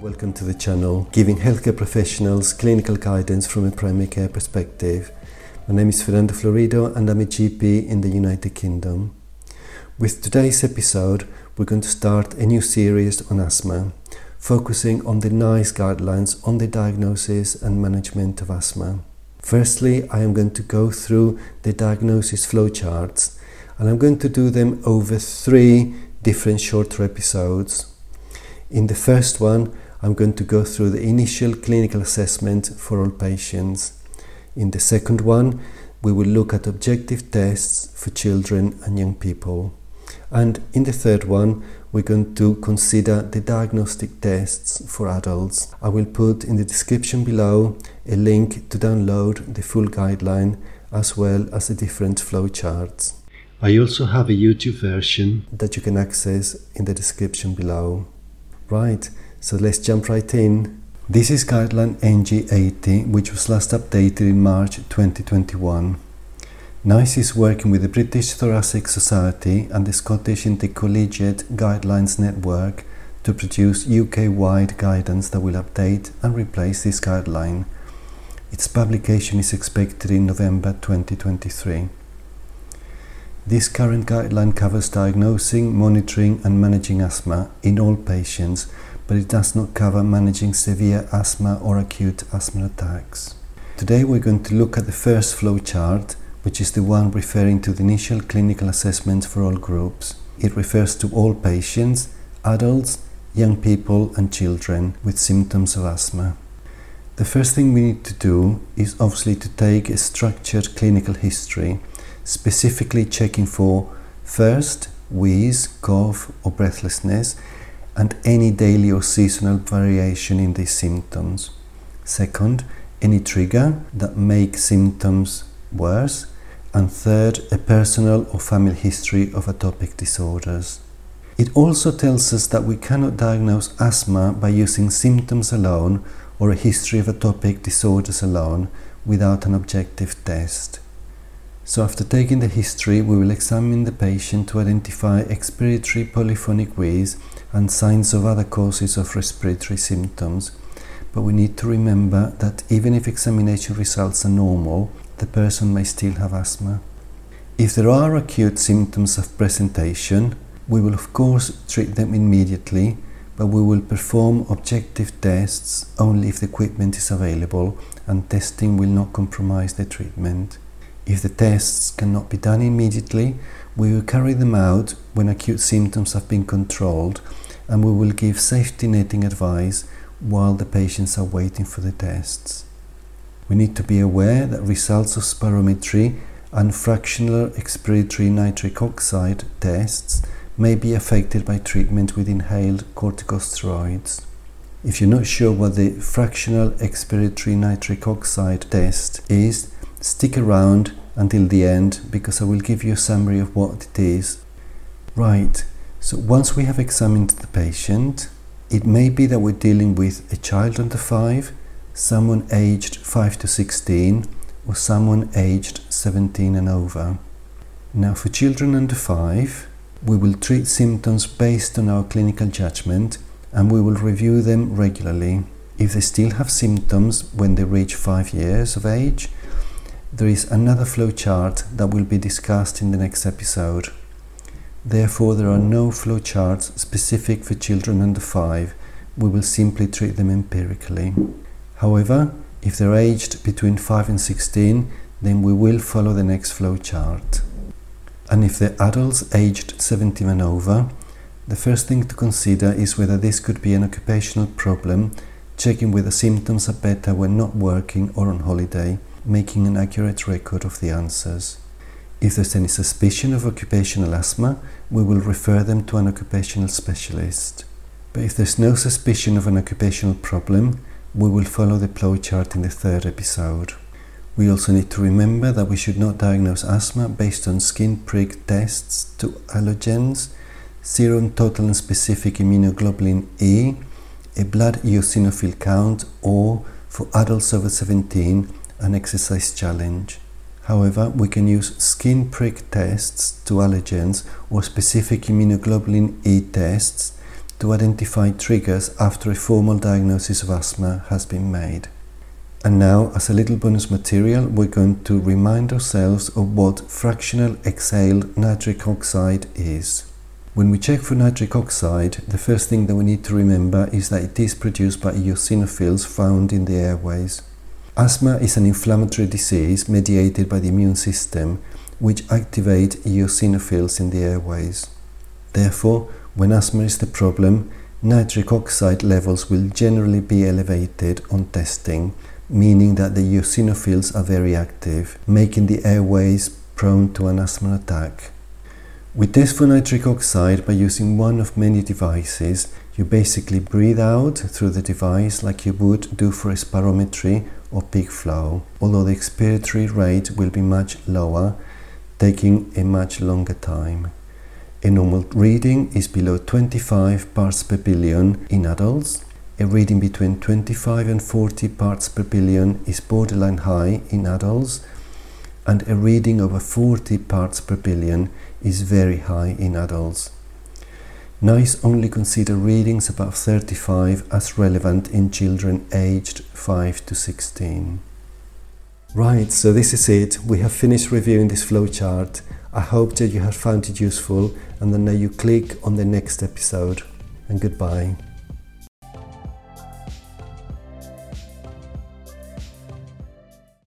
Welcome to the channel, giving healthcare professionals clinical guidance from a primary care perspective. My name is Fernando Florido and I'm a GP in the United Kingdom. With today's episode, we're going to start a new series on asthma, focusing on the NICE guidelines on the diagnosis and management of asthma. Firstly, I am going to go through the diagnosis flowcharts and I'm going to do them over three different shorter episodes. In the first one, I'm going to go through the initial clinical assessment for all patients. In the second one, we will look at objective tests for children and young people. And in the third one, we're going to consider the diagnostic tests for adults. I will put in the description below a link to download the full guideline as well as the different flowcharts. I also have a YouTube version that you can access in the description below. Right, so let's jump right in. This is guideline NG80, which was last updated in March 2021. NICE is working with the British Thoracic Society and the Scottish Intercollegiate Guidelines Network to produce UK wide guidance that will update and replace this guideline. Its publication is expected in November 2023. This current guideline covers diagnosing, monitoring, and managing asthma in all patients, but it does not cover managing severe asthma or acute asthma attacks. Today we're going to look at the first flow chart, which is the one referring to the initial clinical assessment for all groups. It refers to all patients, adults, young people, and children with symptoms of asthma. The first thing we need to do is obviously to take a structured clinical history specifically checking for first wheeze, cough, or breathlessness, and any daily or seasonal variation in these symptoms. Second, any trigger that makes symptoms worse. And third, a personal or family history of atopic disorders. It also tells us that we cannot diagnose asthma by using symptoms alone or a history of atopic disorders alone without an objective test. So after taking the history, we will examine the patient to identify expiratory polyphonic wheeze and signs of other causes of respiratory symptoms. But we need to remember that even if examination results are normal, the person may still have asthma. If there are acute symptoms of presentation, we will of course treat them immediately, but we will perform objective tests only if the equipment is available and testing will not compromise the treatment. If the tests cannot be done immediately, we will carry them out when acute symptoms have been controlled and we will give safety netting advice while the patients are waiting for the tests. We need to be aware that results of spirometry and fractional expiratory nitric oxide tests may be affected by treatment with inhaled corticosteroids. If you're not sure what the fractional expiratory nitric oxide test is, Stick around until the end because I will give you a summary of what it is. Right, so once we have examined the patient, it may be that we're dealing with a child under 5, someone aged 5 to 16, or someone aged 17 and over. Now, for children under 5, we will treat symptoms based on our clinical judgment and we will review them regularly. If they still have symptoms when they reach 5 years of age, there is another flowchart that will be discussed in the next episode. Therefore, there are no flowcharts specific for children under 5. We will simply treat them empirically. However, if they're aged between 5 and 16, then we will follow the next flowchart. And if they're adults aged 17 and over, the first thing to consider is whether this could be an occupational problem, checking whether symptoms are better when not working or on holiday making an accurate record of the answers. If there's any suspicion of occupational asthma, we will refer them to an occupational specialist. But if there's no suspicion of an occupational problem, we will follow the flow chart in the third episode. We also need to remember that we should not diagnose asthma based on skin prick tests to allergens, serum total and specific immunoglobulin E, a blood eosinophil count, or for adults over 17, an exercise challenge. However, we can use skin prick tests to allergens or specific immunoglobulin E tests to identify triggers after a formal diagnosis of asthma has been made. And now, as a little bonus material, we're going to remind ourselves of what fractional exhaled nitric oxide is. When we check for nitric oxide, the first thing that we need to remember is that it is produced by eosinophils found in the airways. Asthma is an inflammatory disease mediated by the immune system, which activate eosinophils in the airways. Therefore, when asthma is the problem, nitric oxide levels will generally be elevated on testing, meaning that the eosinophils are very active, making the airways prone to an asthma attack. We test for nitric oxide by using one of many devices. You basically breathe out through the device like you would do for a spirometry or peak flow, although the expiratory rate will be much lower, taking a much longer time. A normal reading is below 25 parts per billion in adults. A reading between 25 and 40 parts per billion is borderline high in adults, and a reading over 40 parts per billion is very high in adults. NICE only consider readings above 35 as relevant in children aged 5 to 16. Right, so this is it. We have finished reviewing this flowchart. I hope that you have found it useful and then now you click on the next episode. And goodbye.